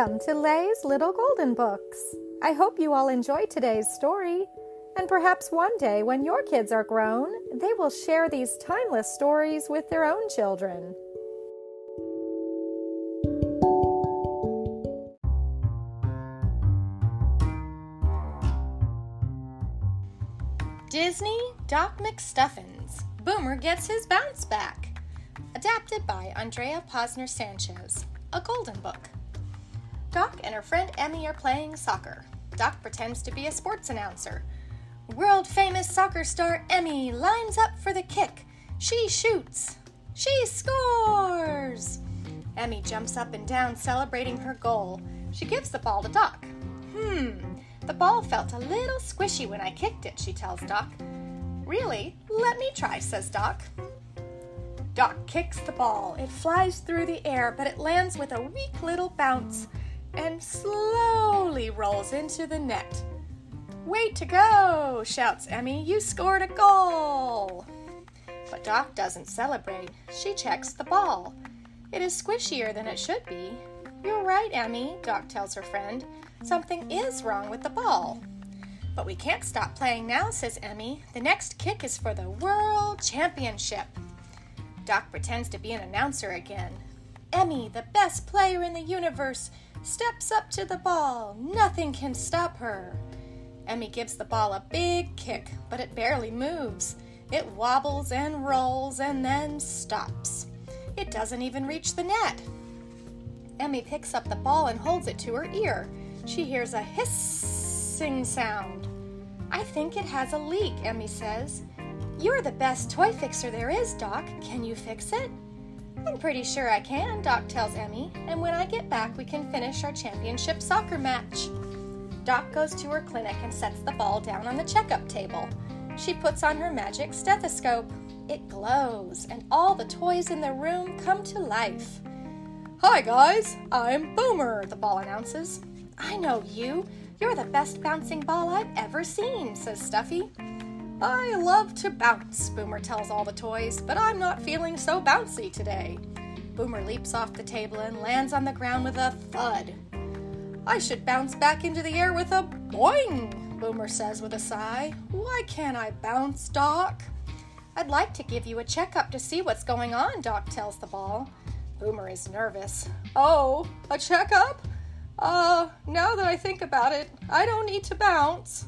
Welcome to Lay's Little Golden Books. I hope you all enjoy today's story. And perhaps one day, when your kids are grown, they will share these timeless stories with their own children. Disney Doc McStuffins. Boomer gets his bounce back. Adapted by Andrea Posner Sanchez. A golden book. Doc and her friend Emmie are playing soccer. Doc pretends to be a sports announcer. World famous soccer star Emmie lines up for the kick. She shoots. She scores! Emmie jumps up and down celebrating her goal. She gives the ball to Doc. Hmm, the ball felt a little squishy when I kicked it, she tells Doc. Really? Let me try, says Doc. Doc kicks the ball. It flies through the air, but it lands with a weak little bounce and slowly rolls into the net. Way to go, shouts Emmie. You scored a goal. But Doc doesn't celebrate. She checks the ball. It is squishier than it should be. You're right, Emmie, Doc tells her friend. Something is wrong with the ball. But we can't stop playing now, says Emmie. The next kick is for the World Championship. Doc pretends to be an announcer again. Emmie, the best player in the universe, steps up to the ball. Nothing can stop her. Emmie gives the ball a big kick, but it barely moves. It wobbles and rolls and then stops. It doesn't even reach the net. Emmie picks up the ball and holds it to her ear. She hears a hissing sound. I think it has a leak, Emmie says. You're the best toy fixer there is, Doc. Can you fix it? I'm pretty sure I can, Doc tells Emmie, and when I get back, we can finish our championship soccer match. Doc goes to her clinic and sets the ball down on the checkup table. She puts on her magic stethoscope. It glows, and all the toys in the room come to life. Hi, guys, I'm Boomer, the ball announces. I know you. You're the best bouncing ball I've ever seen, says Stuffy. I love to bounce, Boomer tells all the toys, but I'm not feeling so bouncy today. Boomer leaps off the table and lands on the ground with a thud. I should bounce back into the air with a boing, Boomer says with a sigh. Why can't I bounce, Doc? I'd like to give you a checkup to see what's going on, Doc tells the ball. Boomer is nervous. Oh, a checkup? Uh, now that I think about it, I don't need to bounce.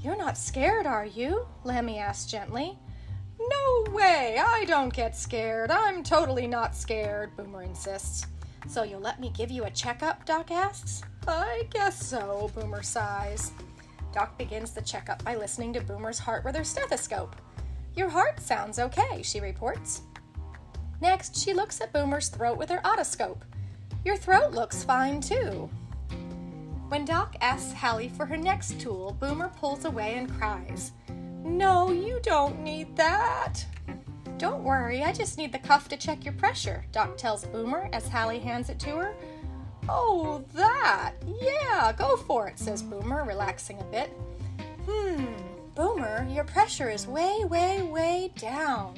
You're not scared, are you? Lambie asks gently. No way, I don't get scared. I'm totally not scared, Boomer insists. So you'll let me give you a checkup? Doc asks. I guess so, Boomer sighs. Doc begins the checkup by listening to Boomer's heart with her stethoscope. Your heart sounds okay, she reports. Next, she looks at Boomer's throat with her otoscope. Your throat looks fine too. When Doc asks Hallie for her next tool, Boomer pulls away and cries, No, you don't need that. Don't worry, I just need the cuff to check your pressure, Doc tells Boomer as Hallie hands it to her. Oh, that! Yeah, go for it, says Boomer, relaxing a bit. Hmm, Boomer, your pressure is way, way, way down.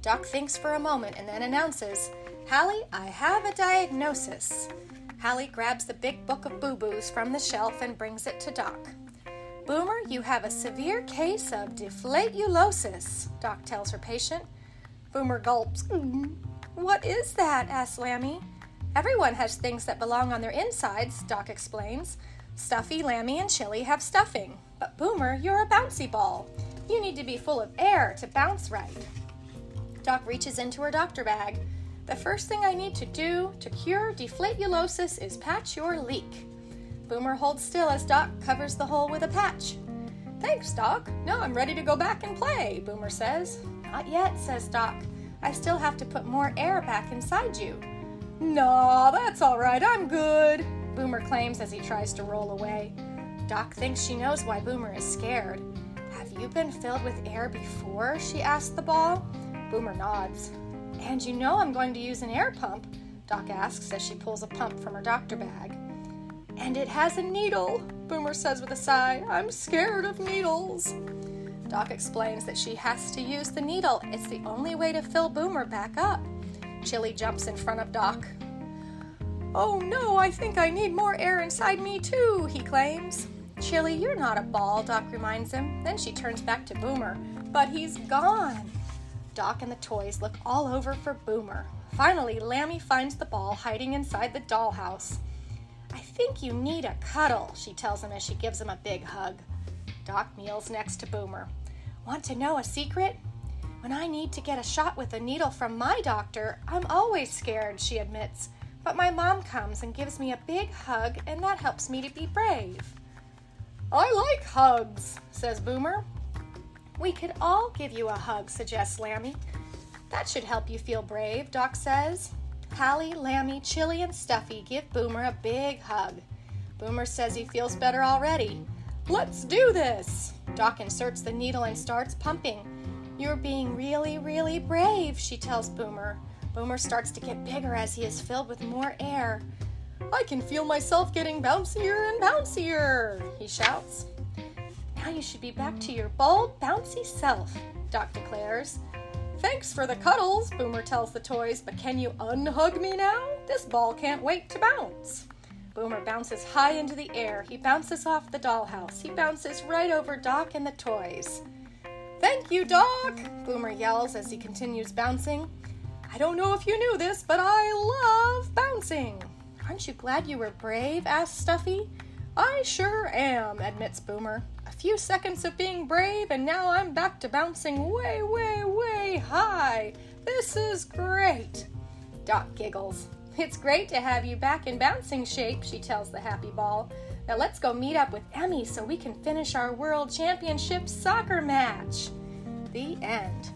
Doc thinks for a moment and then announces, Hallie, I have a diagnosis. Hallie grabs the big book of boo boos from the shelf and brings it to Doc. Boomer, you have a severe case of deflatulosis, Doc tells her patient. Boomer gulps. Mm-hmm. What is that? asks Lambie. Everyone has things that belong on their insides, Doc explains. Stuffy, Lambie, and Chilly have stuffing. But Boomer, you're a bouncy ball. You need to be full of air to bounce right. Doc reaches into her doctor bag. The first thing I need to do to cure deflatulosis is patch your leak. Boomer holds still as Doc covers the hole with a patch. Thanks, Doc. No, I'm ready to go back and play, Boomer says. Not yet, says Doc. I still have to put more air back inside you. Nah, that's all right. I'm good, Boomer claims as he tries to roll away. Doc thinks she knows why Boomer is scared. Have you been filled with air before? she asks the ball. Boomer nods. And you know I'm going to use an air pump, Doc asks as she pulls a pump from her doctor bag. And it has a needle, Boomer says with a sigh. I'm scared of needles. Doc explains that she has to use the needle. It's the only way to fill Boomer back up. Chilly jumps in front of Doc. Oh no, I think I need more air inside me too, he claims. Chilly, you're not a ball, Doc reminds him. Then she turns back to Boomer. But he's gone. Doc and the toys look all over for Boomer. Finally, Lambie finds the ball hiding inside the dollhouse. I think you need a cuddle, she tells him as she gives him a big hug. Doc kneels next to Boomer. Want to know a secret? When I need to get a shot with a needle from my doctor, I'm always scared, she admits. But my mom comes and gives me a big hug, and that helps me to be brave. I like hugs, says Boomer. We could all give you a hug, suggests Lambie. That should help you feel brave, Doc says. Hallie, Lambie, Chilly, and Stuffy give Boomer a big hug. Boomer says he feels better already. Let's do this! Doc inserts the needle and starts pumping. You're being really, really brave, she tells Boomer. Boomer starts to get bigger as he is filled with more air. I can feel myself getting bouncier and bouncier, he shouts. Now you should be back to your bold, bouncy self, Doc declares. Thanks for the cuddles, Boomer tells the toys, but can you unhug me now? This ball can't wait to bounce. Boomer bounces high into the air. He bounces off the dollhouse. He bounces right over Doc and the toys. Thank you, Doc, Boomer yells as he continues bouncing. I don't know if you knew this, but I love bouncing. Aren't you glad you were brave? asked Stuffy. I sure am, admits Boomer. A few seconds of being brave, and now I'm back to bouncing way, way, way high. This is great. Doc giggles. It's great to have you back in bouncing shape, she tells the happy ball. Now let's go meet up with Emmie so we can finish our World Championship soccer match. The end.